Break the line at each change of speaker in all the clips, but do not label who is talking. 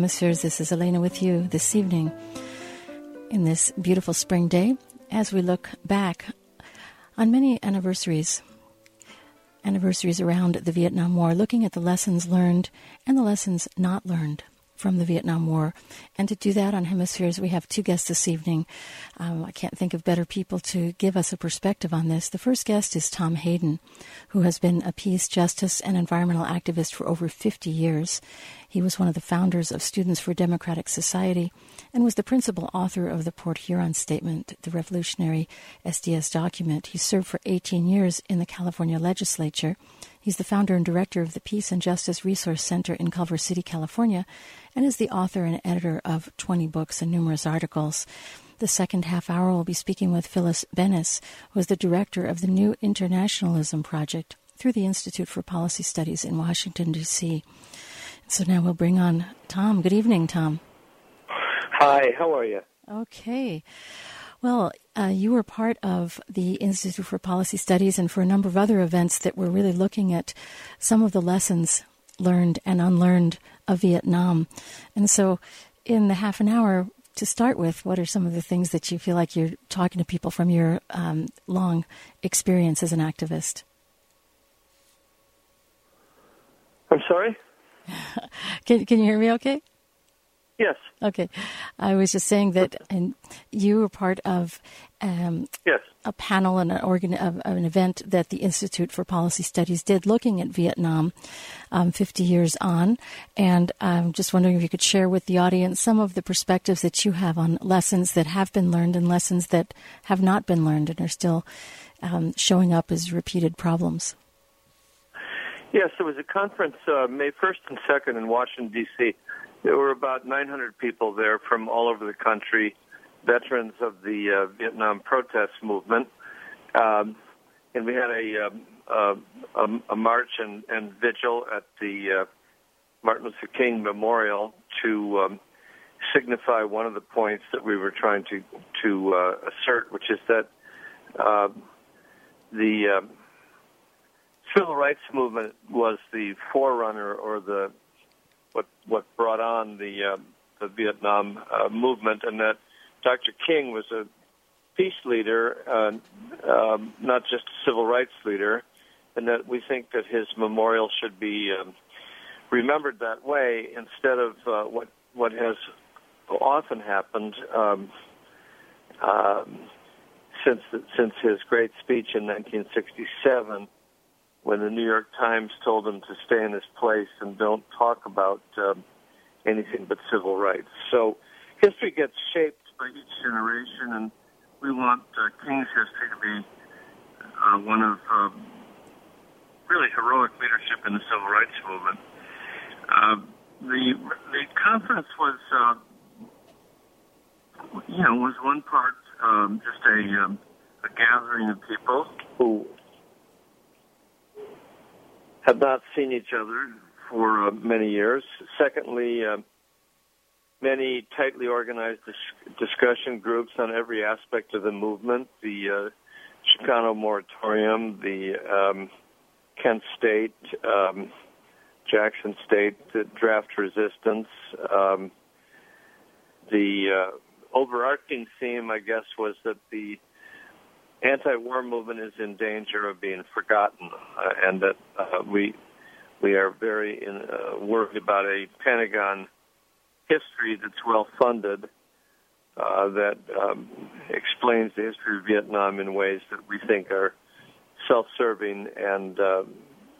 Hemispheres. This is Elena with you this evening in this beautiful spring day as we look back on many anniversaries, anniversaries around the Vietnam War, looking at the lessons learned and the lessons not learned from the Vietnam War. And to do that on Hemispheres, we have two guests this evening. Um, I can't think of better people to give us a perspective on this. The first guest is Tom Hayden, who has been a peace, justice, and environmental activist for over 50 years. He was one of the founders of Students for Democratic Society and was the principal author of the Port Huron Statement, the revolutionary SDS document. He served for 18 years in the California legislature. He's the founder and director of the Peace and Justice Resource Center in Culver City, California, and is the author and editor of 20 books and numerous articles. The second half hour, we'll be speaking with Phyllis Bennis, who is the director of the New Internationalism Project through the Institute for Policy Studies in Washington, D.C. So now we'll bring on Tom. Good evening, Tom.
Hi, how are you?
Okay. Well, uh, you were part of the Institute for Policy Studies and for a number of other events that were really looking at some of the lessons learned and unlearned of Vietnam. And so, in the half an hour to start with, what are some of the things that you feel like you're talking to people from your um, long experience as an activist?
I'm sorry?
can, can you hear me okay?
Yes.
Okay. I was just saying that and you were part of um,
yes.
a panel and an, organ, of, an event that the Institute for Policy Studies did looking at Vietnam um, 50 years on. And I'm just wondering if you could share with the audience some of the perspectives that you have on lessons that have been learned and lessons that have not been learned and are still um, showing up as repeated problems.
Yes, there was a conference uh, May 1st and 2nd in Washington, D.C. There were about 900 people there from all over the country, veterans of the uh, Vietnam protest movement. Um, and we had a, uh, a, march and, and, vigil at the uh, Martin Luther King Memorial to um, signify one of the points that we were trying to, to uh, assert, which is that uh, the um, civil rights movement was the forerunner or the what what brought on the uh, the Vietnam uh, movement, and that Dr. King was a peace leader, uh, um, not just a civil rights leader, and that we think that his memorial should be um, remembered that way instead of uh, what what has often happened um, um, since since his great speech in 1967 when the New York Times told him to stay in his place and don't talk about um, anything but civil rights. So history gets shaped by each generation, and we want uh, King's history to be uh, one of um, really heroic leadership in the civil rights movement. Uh, the the conference was, uh, you know, was one part um, just a, um, a gathering of people who have not seen each other for uh, many years. Secondly, uh, many tightly organized dis- discussion groups on every aspect of the movement the uh, Chicano moratorium, the um, Kent State, um, Jackson State the draft resistance. Um, the uh, overarching theme, I guess, was that the anti-war movement is in danger of being forgotten, uh, and that uh, we we are very in, uh, worried about a Pentagon history that's well funded uh, that um, explains the history of Vietnam in ways that we think are self-serving and uh,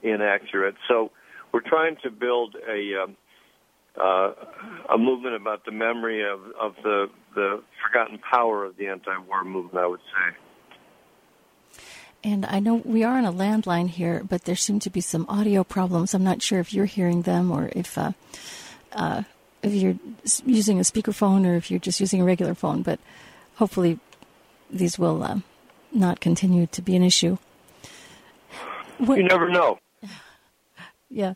inaccurate. So we're trying to build a um, uh, a movement about the memory of, of the the forgotten power of the anti-war movement. I would say.
And I know we are on a landline here, but there seem to be some audio problems. I'm not sure if you're hearing them or if uh, uh, if you're using a speakerphone or if you're just using a regular phone. But hopefully, these will uh, not continue to be an issue.
What, you never know.
Yeah.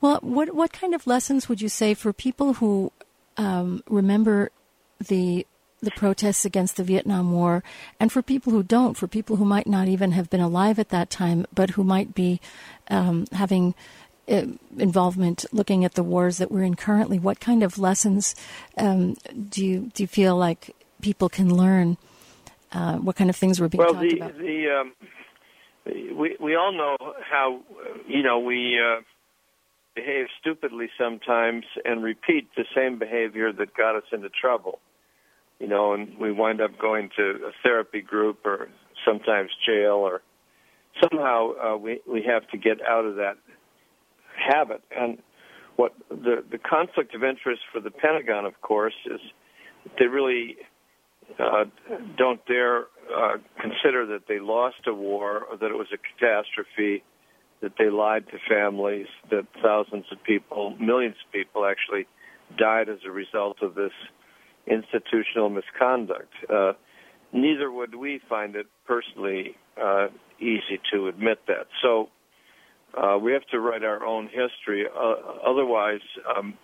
well, what what kind of lessons would you say for people who um, remember the the protests against the Vietnam War, and for people who don't, for people who might not even have been alive at that time, but who might be um, having uh, involvement looking at the wars that we're in currently, what kind of lessons um, do you do you feel like people can learn? Uh, what kind of things were being
well,
talked
the,
about?
the um, we we all know how you know we uh, behave stupidly sometimes and repeat the same behavior that got us into trouble. You know, and we wind up going to a therapy group or sometimes jail or somehow uh, we we have to get out of that habit. And what the the conflict of interest for the Pentagon, of course, is they really uh, don't dare uh, consider that they lost a war or that it was a catastrophe, that they lied to families, that thousands of people, millions of people actually died as a result of this institutional misconduct. Uh, neither would we find it personally uh, easy to admit that. So uh, we have to write our own history. Uh, otherwise, um,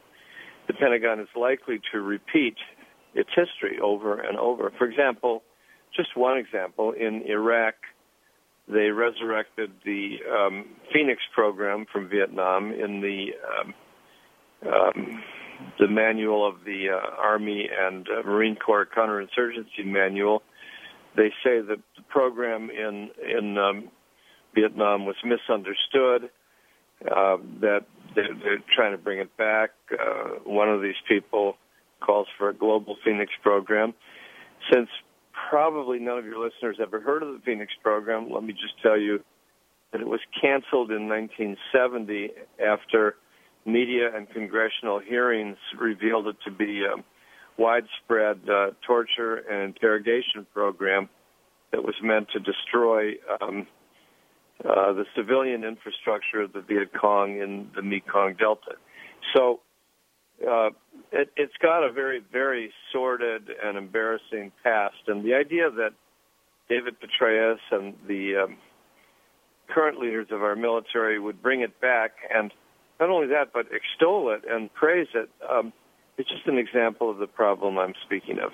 the Pentagon is likely to repeat its history over and over. For example, just one example, in Iraq, they resurrected the um, Phoenix program from Vietnam in the um, um, the manual of the uh, Army and uh, Marine Corps counterinsurgency manual. They say that the program in in um, Vietnam was misunderstood. Uh, that they're, they're trying to bring it back. Uh, one of these people calls for a global Phoenix program. Since probably none of your listeners ever heard of the Phoenix program, let me just tell you that it was canceled in 1970 after media and congressional hearings revealed it to be a widespread uh, torture and interrogation program that was meant to destroy um, uh, the civilian infrastructure of the Viet Cong in the Mekong Delta. So uh, it, it's got a very, very sordid and embarrassing past. And the idea that David Petraeus and the um, current leaders of our military would bring it back, and not only that, but extol it and praise it, um, it's just an example of the problem I'm speaking of.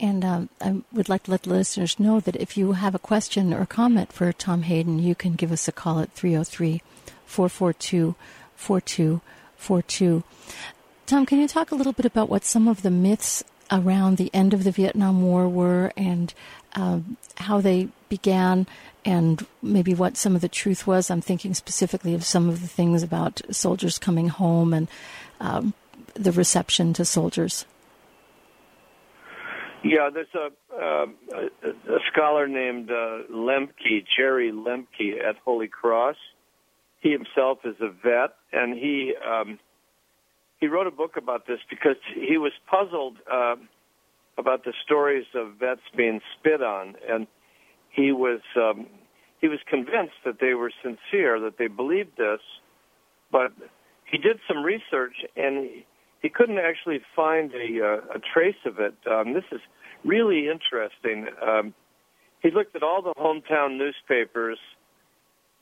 And um, I would like to let the listeners know that if you have a question or comment for Tom Hayden, you can give us a call at 303 442 4242. Tom, can you talk a little bit about what some of the myths around the end of the Vietnam War were and um, how they began and maybe what some of the truth was? I'm thinking specifically of some of the things about soldiers coming home and um, the reception to soldiers.
Yeah, there's a, uh, a, scholar named uh, Lembcke, Jerry Lembcke at Holy Cross. He himself is a vet, and he um, he wrote a book about this because he was puzzled uh, about the stories of vets being spit on, and he was um, he was convinced that they were sincere, that they believed this, but he did some research and he, he couldn't actually find a, uh, a trace of it. Um, this is really interesting. Um, he looked at all the hometown newspapers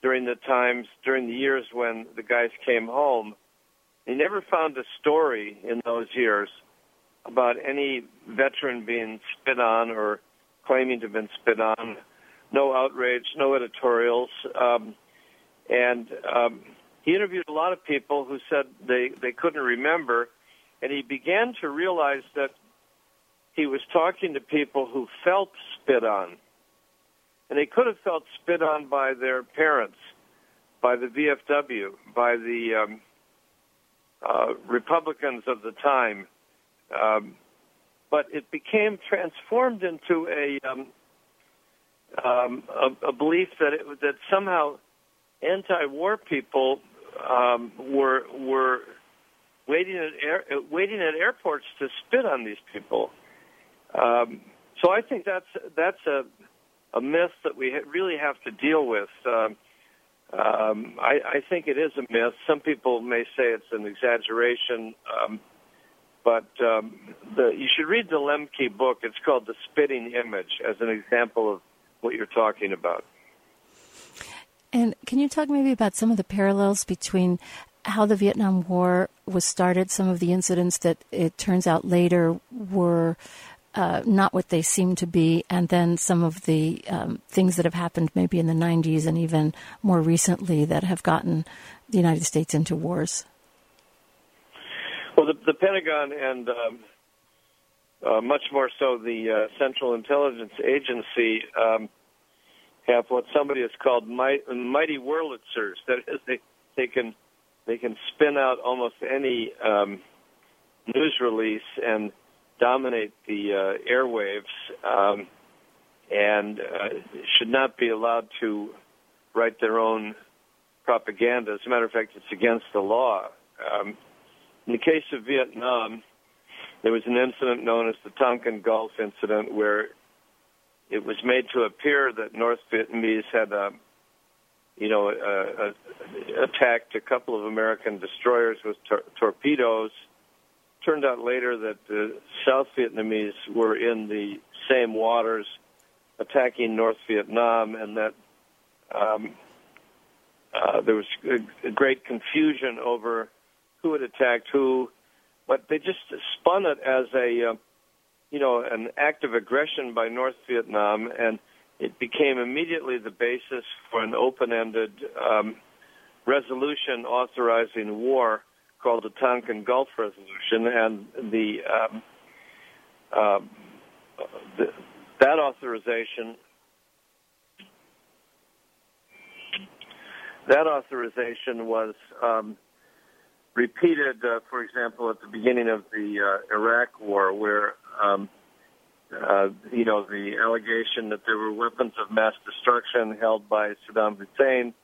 during the times, during the years when the guys came home, he never found a story in those years about any veteran being spit on or claiming to have been spit on. No outrage, no editorials. Um, and um, he interviewed a lot of people who said they, they couldn't remember. And he began to realize that he was talking to people who felt spit on. And they could have felt spit on by their parents, by the VFW, by the um, uh, Republicans of the time. Um, but it became transformed into a um, um, a, a, belief that it, that somehow anti-war people um, were were waiting at air, waiting at airports to spit on these people. Um, so I think that's that's a a myth that we really have to deal with. Um, I, I think it is a myth. Some people may say it's an exaggeration, um, but um, the, you should read the Lembcke book. It's called The Spitting Image as an example of what you're talking about.
And can you talk maybe about some of the parallels between how the Vietnam War was started, some of the incidents that it turns out later were uh, not what they seem to be, and then some of the um, things that have happened maybe in the 90s and even more recently that have gotten the United States into wars?
Well, the, the Pentagon and um, uh, much more so the uh, Central Intelligence Agency um, have what somebody has called might, mighty Wurlitzers. That is, they, they can they can spin out almost any um, news release and dominate the uh, airwaves, um, and uh, should not be allowed to write their own propaganda. As a matter of fact, it's against the law. Um, in the case of Vietnam, there was an incident known as the Tonkin Gulf incident where it was made to appear that North Vietnamese had, uh, you know, uh, attacked a couple of American destroyers with tor- torpedoes. Turned out later that the South Vietnamese were in the same waters attacking North Vietnam, and that um, uh, there was a, a great confusion over who had attacked who, but they just spun it as a, uh, you know, an act of aggression by North Vietnam, and it became immediately the basis for an open-ended um, resolution authorizing war called the Tonkin Gulf Resolution, and the, um, uh, the that authorization that authorization was um, repeated, uh, for example, at the beginning of the uh, Iraq War, where um, uh, you know the allegation that there were weapons of mass destruction held by Saddam Hussein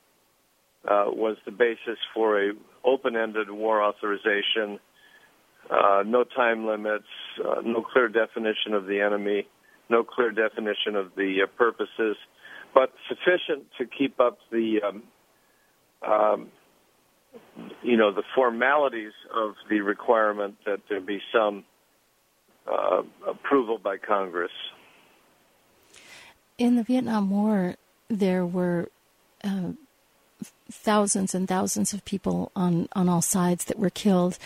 uh, was the basis for a open-ended war authorization. Uh, no time limits, uh, no clear definition of the enemy, no clear definition of the purposes, but sufficient to keep up the um, um, you know, the formalities of the requirement that there be some uh, approval by Congress.
In the Vietnam War, there were uh, thousands and thousands of people on, on all sides that were killed,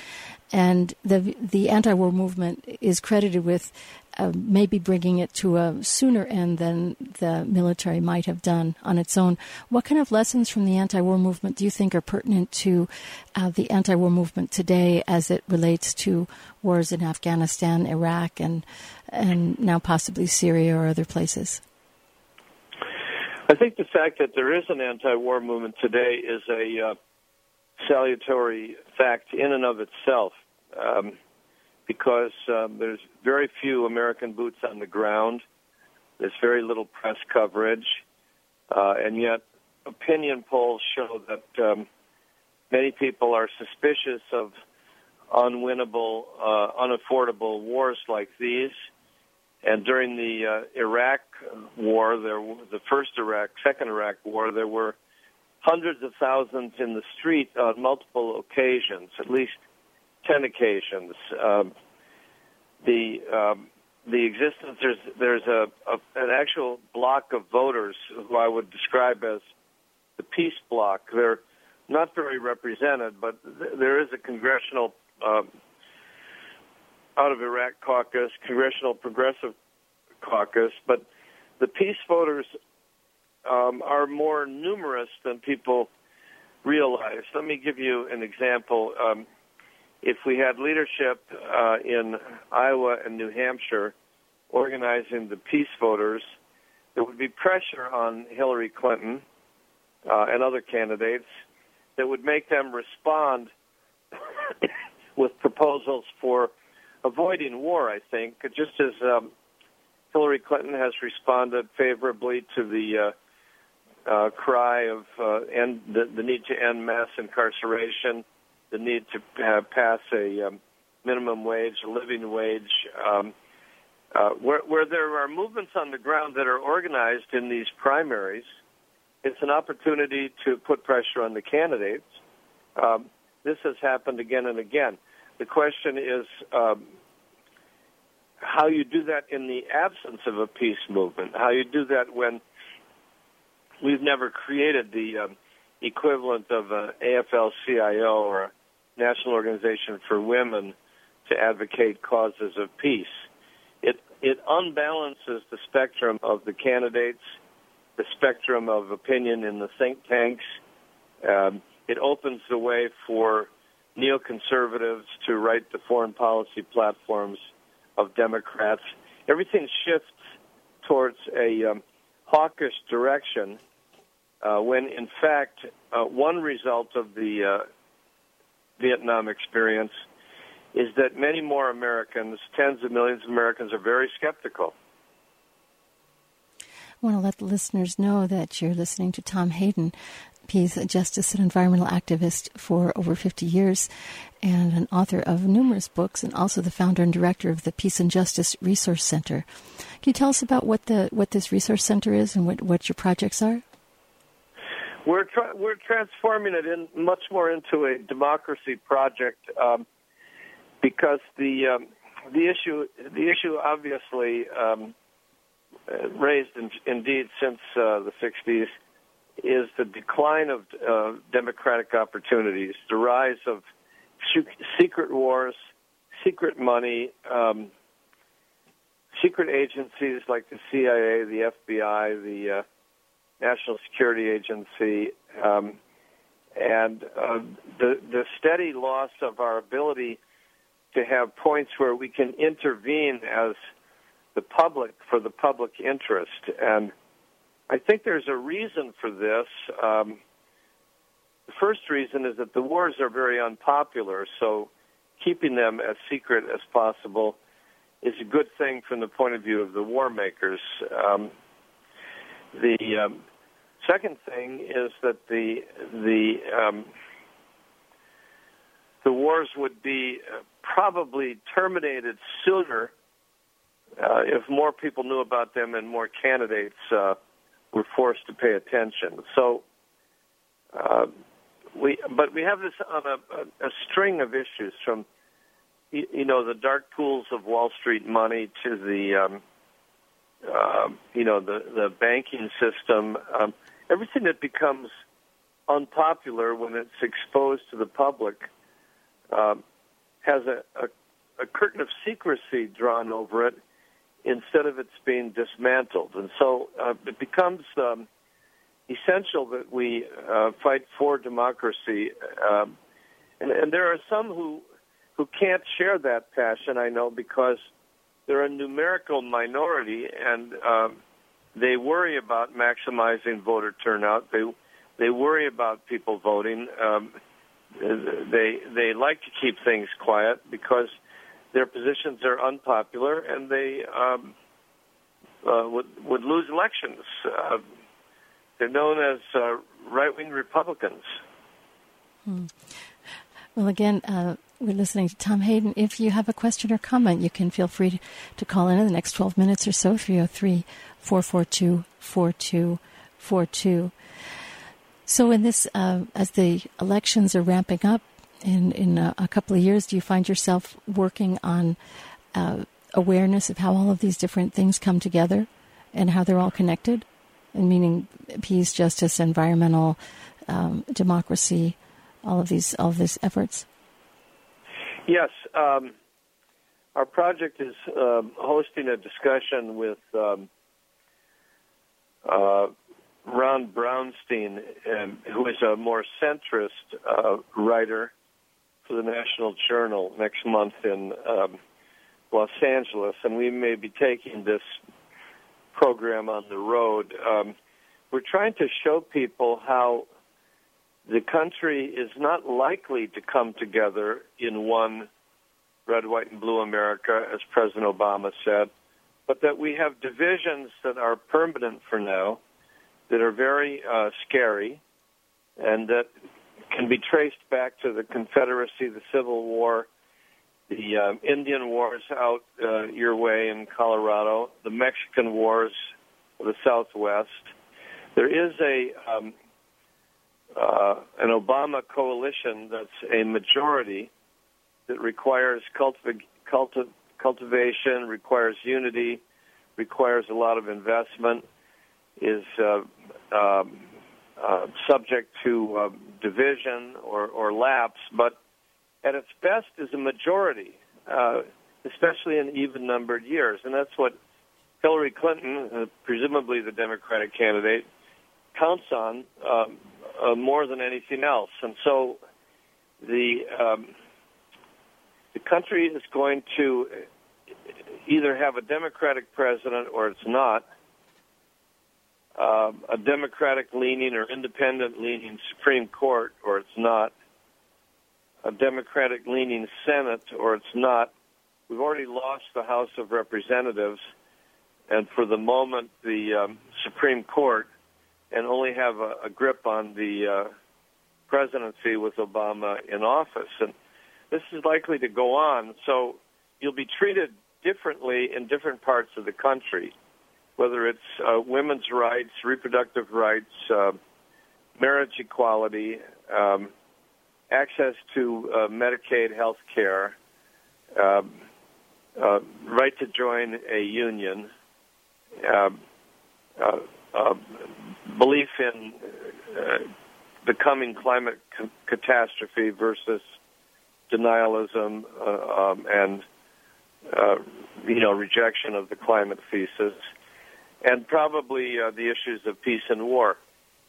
and the the anti-war movement is credited with uh, maybe bringing it to a sooner end than the military might have done on its own. What kind of lessons from the anti-war movement do you think are pertinent to uh, the anti-war movement today as it relates to wars in Afghanistan, Iraq, and and now possibly Syria or other places?
I think the fact that there is an anti-war movement today is a uh, salutary fact in and of itself. Um, because um, there's very few American boots on the ground. There's very little press coverage, uh, and yet opinion polls show that um, many people are suspicious of unwinnable, uh, unaffordable wars like these. And during the uh, Iraq War, there the first Iraq, second Iraq War, there were hundreds of thousands in the street on multiple occasions, at least ten occasions. Um, the um, the existence there's there's a, a an actual block of voters who I would describe as the peace bloc. They're not very represented, but th- there is a congressional um, out of Iraq caucus, congressional progressive caucus, but the peace voters um, are more numerous than people realize. Let me give you an example. Um, if we had leadership uh, in Iowa and New Hampshire organizing the peace voters, there would be pressure on Hillary Clinton uh, and other candidates that would make them respond with proposals for avoiding war, I think, just as um, Hillary Clinton has responded favorably to the uh, uh, cry of uh, end, the, the need to end mass incarceration the need to uh, pass a um, minimum wage, a living wage, um, uh, where, where there are movements on the ground that are organized in these primaries. It's an opportunity to put pressure on the candidates. Um, this has happened again and again. The question is um, how you do that in the absence of a peace movement, how you do that when we've never created the um, equivalent of an AFL-CIO or a National Organization for Women to advocate causes of peace. It it unbalances the spectrum of the candidates, the spectrum of opinion in the think tanks. Um, it opens the way for neoconservatives to write the foreign policy platforms of Democrats. Everything shifts towards a um, hawkish direction uh, when, in fact, uh, one result of the uh, Vietnam experience is that many more Americans, tens of millions of Americans, are very skeptical.
I want to let the listeners know that you're listening to Tom Hayden. He's a justice and environmental activist for over 50 years and an author of numerous books and also the founder and director of the Peace and Justice Resource Center. Can you tell us about what the what this resource center is and what, what your projects are?
We're tra- we're transforming it in much more into a democracy project um, because the um, the issue the issue obviously um, uh, raised in, indeed since uh, the 60s is the decline of uh, democratic opportunities, the rise of secret wars, secret money, um, secret agencies like the CIA, the FBI, the uh, National Security Agency, um, and uh, the the steady loss of our ability to have points where we can intervene as the public for the public interest. And I think there's a reason for this. Um, the first reason is that the wars are very unpopular, so keeping them as secret as possible is a good thing from the point of view of the war makers. Um, the um, second thing is that the the um, the wars would be uh, probably terminated sooner uh, if more people knew about them and more candidates uh, were forced to pay attention. So uh, we, but we have this on a, a, string of issues from you, you know the dark pools of Wall Street money to the um, uh, you know the the banking system, um, everything that becomes unpopular when it's exposed to the public um, has a, a, a curtain of secrecy drawn over it instead of its being dismantled. And so uh, it becomes um, essential that we uh, fight for democracy. Um, and, and there are some who who can't share that passion, I know, because they're a numerical minority and um, they worry about maximizing voter turnout. They they worry about people voting. Um, they they like to keep things quiet because their positions are unpopular and they um, uh, would would lose elections. Uh, they're known as uh, right wing Republicans.
Hmm. Well, again, uh, we're listening to Tom Hayden. If you have a question or comment, you can feel free to call in in the next 12 minutes or so, 303 442 4242. So, in this, uh, as the elections are ramping up in in a, a, couple of years, do you find yourself working on uh, awareness of how all of these different things come together and how they're all connected? And meaning peace, justice, environmental, um, democracy, all of these, all of these efforts.
Yes, um, our project is uh, hosting a discussion with. Um, uh, Ron Brownstein, um, who is a more centrist uh, writer for the National Journal next month in um, Los Angeles, and we may be taking this program on the road. Um, we're trying to show people how the country is not likely to come together in one red, white, and blue America, as President Obama said, but that we have divisions that are permanent for now that are very uh, scary and that can be traced back to the Confederacy, the Civil War, the uh, Indian Wars out uh, your way in Colorado, the Mexican Wars of the Southwest. There is a um, uh, an Obama coalition that's a majority that requires cultiv- cultiv- cultivation, requires unity, requires a lot of investment is uh, um, uh, subject to uh, division or, or lapse, but at its best is a majority, uh, especially in even numbered years. And that's what Hillary Clinton, uh, presumably the Democratic candidate, counts on um, uh, more than anything else, and so the um, the country is going to either have a Democratic president or it's not. Uh, a Democratic leaning or independent leaning Supreme Court or it's not. A Democratic leaning Senate or it's not. We've already lost the House of Representatives and for the moment the um, Supreme Court and only have a, a grip on the uh, presidency with Obama in office. And this is likely to go on. So you'll be treated differently in different parts of the country, whether it's uh, women's rights, reproductive rights, uh, marriage equality, um, access to uh, Medicaid health care, um, uh, right to join a union, um, uh, uh, belief in the coming climate c- catastrophe versus denialism um, and you know rejection of the climate thesis, and probably uh, the issues of peace and war.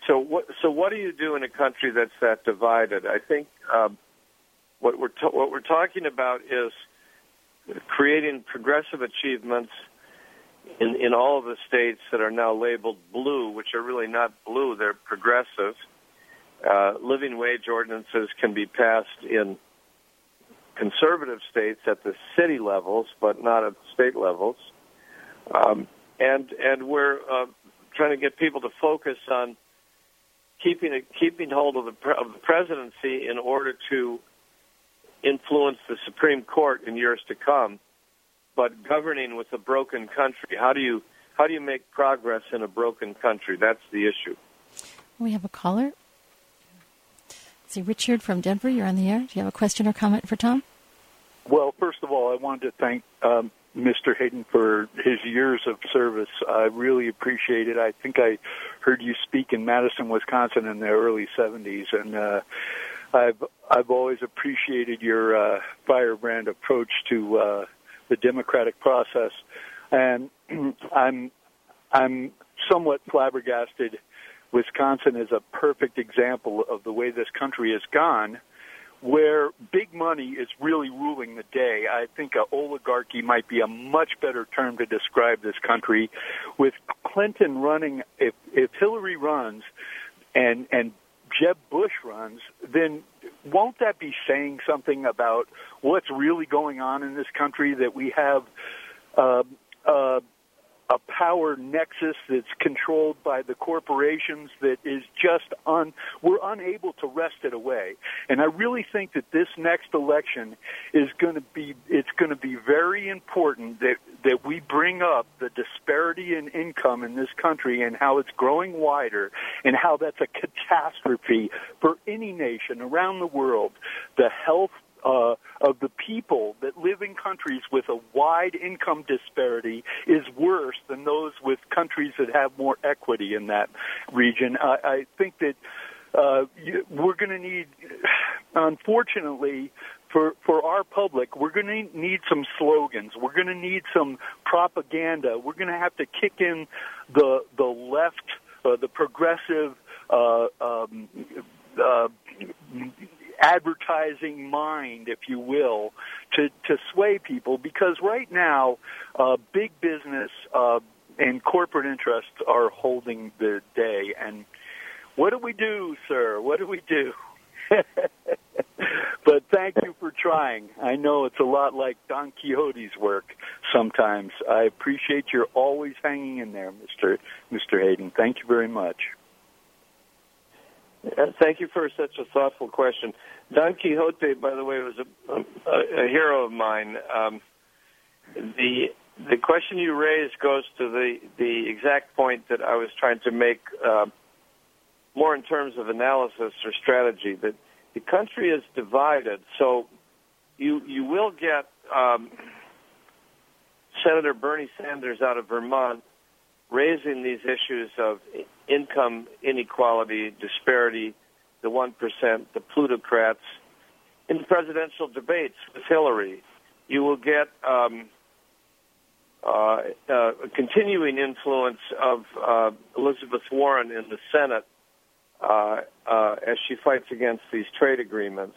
So what so what do you do in a country that's that divided? I think um, what we're to- what we're talking about is creating progressive achievements in in all of the states that are now labeled blue, which are really not blue; they're progressive uh, living wage ordinances can be passed in conservative states at the city levels, but not at state levels. Um, and and we're uh, trying to get people to focus on keeping keeping hold of the of the presidency in order to influence the Supreme Court in years to come. But governing with a broken country, how do you how do you make progress in a broken country? That's the issue.
We have a caller see, Richard from Denver, you're on the air. Do you have a question or comment for Tom?
Well, first of all, I wanted to thank um, Mr. Hayden for his years of service. I really appreciate it. I think I heard you speak in Madison, Wisconsin, in the early '70s, and uh, I've I've always appreciated your uh, firebrand approach to uh, the democratic process, and I'm I'm somewhat flabbergasted Wisconsin is a perfect example of the way this country has gone, where big money is really ruling the day. I think a oligarchy might be a much better term to describe this country. With Clinton running, if if Hillary runs, and and Jeb Bush runs, then won't that be saying something about what's really going on in this country? That we have uh, uh, a power nexus that's controlled by the corporations that is just un we're unable to wrest it away. And i really think that this next election is going to be it's going to be very important that that we bring up the disparity in income in this country and how it's growing wider and how that's a catastrophe for any nation around the world. The health uh, of the people that live in countries with a wide income disparity is worse than those with countries that have more equity in that region. I, I think that uh, we're going to need, unfortunately, for for our public, we're going to need some slogans. We're going to need some propaganda. We're going to have to kick in the the left, uh, the progressive. Uh, um, uh, advertising mind, if you will, to, to sway people because right now, uh, big business uh, and corporate interests are holding the day. And what do we do, sir? What do we do? but thank you for trying. I know it's a lot like Don Quixote's work sometimes. I appreciate your always hanging in there, Mr. Mr. Hayden. Thank you very much.
Thank you for such a thoughtful question. Don Quixote, by the way, was a, a, a hero of mine. Um, the the question you raised goes to the the exact point that I was trying to make, uh, more in terms of analysis or strategy. That the country is divided, so you you will get um, Senator Bernie Sanders out of Vermont raising these issues of income inequality, disparity, the 1%, the plutocrats. In the presidential debates with Hillary, you will get um, uh, uh, continuing influence of uh, Elizabeth Warren in the Senate uh, uh, as she fights against these trade agreements.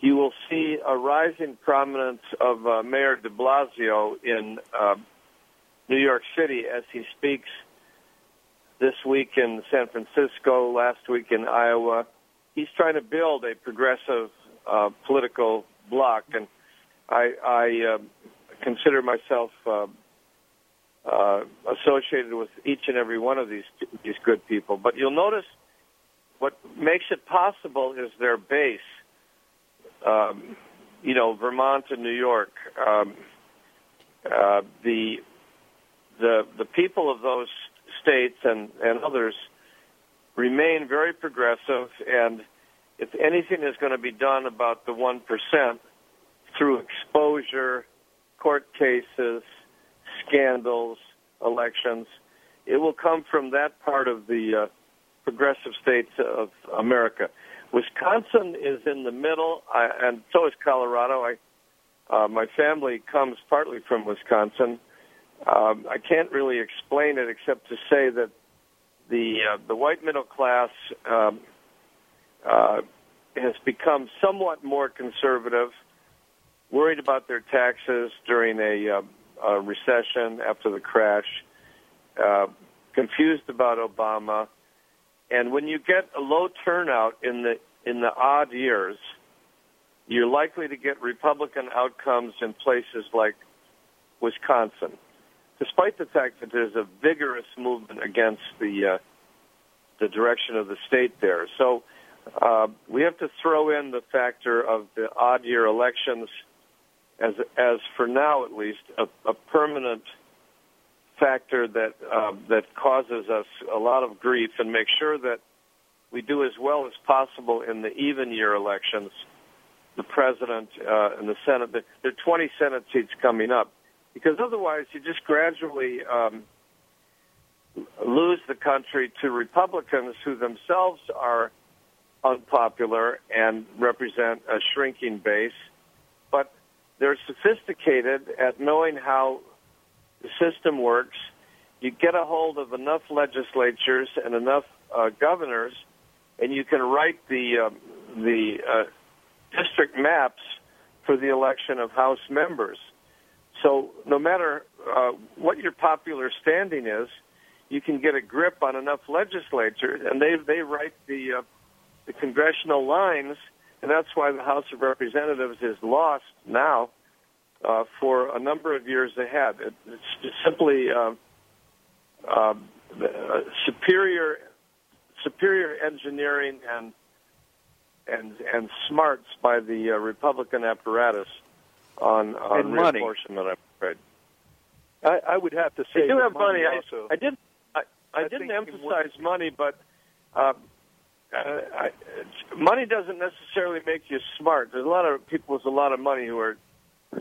You will see a rising prominence of Mayor de Blasio in New York City as he speaks this week in San Francisco, last week in Iowa. He's trying to build a progressive political bloc, and I, I consider myself uh, uh, associated with each and every one of these these good people. But you'll notice what makes it possible is their base. Um, you know, Vermont and New York. Um, uh, the the the people of those states and and others remain very progressive, and if anything is going to be done about the one percent through exposure court cases, scandals, elections. It will come from that part of the uh, progressive states of America. Wisconsin is in the middle, I, and so is Colorado. I, uh, my family comes partly from Wisconsin. Um, I can't really explain it except to say that the uh, the white middle class um, uh, has become somewhat more conservative worried about their taxes during a, uh, a recession after the crash, uh, confused about Obama, and when you get a low turnout in the in the odd years, you're likely to get Republican outcomes in places like Wisconsin, despite the fact that there's a vigorous movement against the uh, the direction of the state there. So uh, we have to throw in the factor of the odd year elections as as for now at least a, a permanent factor that uh, that causes us a lot of grief and make sure that we do as well as possible in the even year elections, the president uh, and the Senate. There are 20 Senate seats coming up, because otherwise you just gradually um, lose the country to Republicans who themselves are unpopular and represent a shrinking base but they're sophisticated at knowing how the system works. You get a hold of enough legislatures and enough uh, governors, and you can write the uh, the uh, district maps for the election of House members. So no matter uh, what your popular standing is, you can get a grip on enough legislatures, and they they write the uh, the congressional lines and that's why the House of Representatives is lost now uh, for a number of years ahead. It, it's simply uh, uh, superior superior engineering and and and smarts by the uh, Republican apparatus on on
and money.
reapportionment. I'm afraid.
I, I would have to say
they do have money.
Also,
I, I did. I, I,
I
didn't emphasize money, but uh, uh, I, money doesn't necessarily make you smart. There's a lot of people with a lot of money who are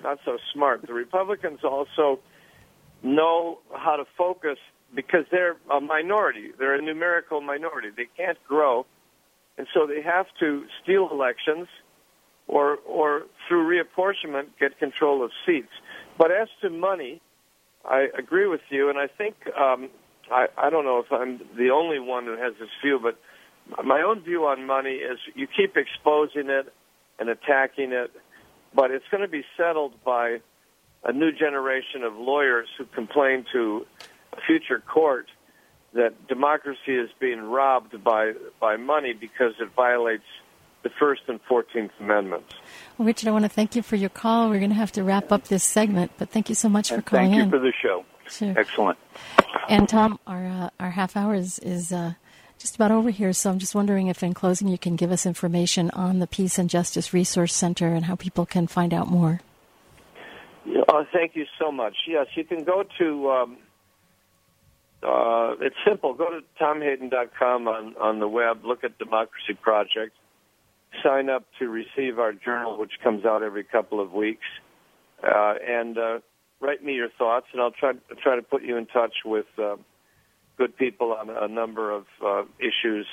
not so smart. The Republicans also know how to focus because they're a minority. They're a numerical minority. They can't grow, and so they have to steal elections or or through reapportionment get control of seats. But as to money, I agree with you, and I think um, I, I don't know if I'm the only one who has this view, but my own view on money is you keep exposing it and attacking it, but it's going to be settled by a new generation of lawyers who complain to a future court that democracy is being robbed by by money because it violates the First and Fourteenth Amendments.
Well, Richard, I want to thank you for your call. We're going to have to wrap up this segment, but thank you so much for calling
thank
in.
Thank you for the show.
Sure.
Excellent.
And Tom, our uh, our half hour is is uh, just about over here, so I'm just wondering if, in closing, you can give us information on the Peace and Justice Resource Center and how people can find out more.
Uh, thank you so much. Yes, you can go to. Um, uh, it's simple. Go to tomhayden.com on on the web. Look at Democracy Project. Sign up to receive our journal, which comes out every couple of weeks, uh, and uh, write me your thoughts, and I'll try try to put you in touch with uh, good people on a number of uh, issues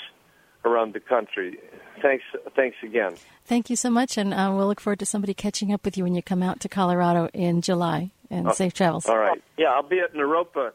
around the country. Thanks, thanks again.
Thank you so much, and uh, we'll look forward to somebody catching up with you when you come out to Colorado in July. and safe travels.
All right. Yeah, I'll be at Naropa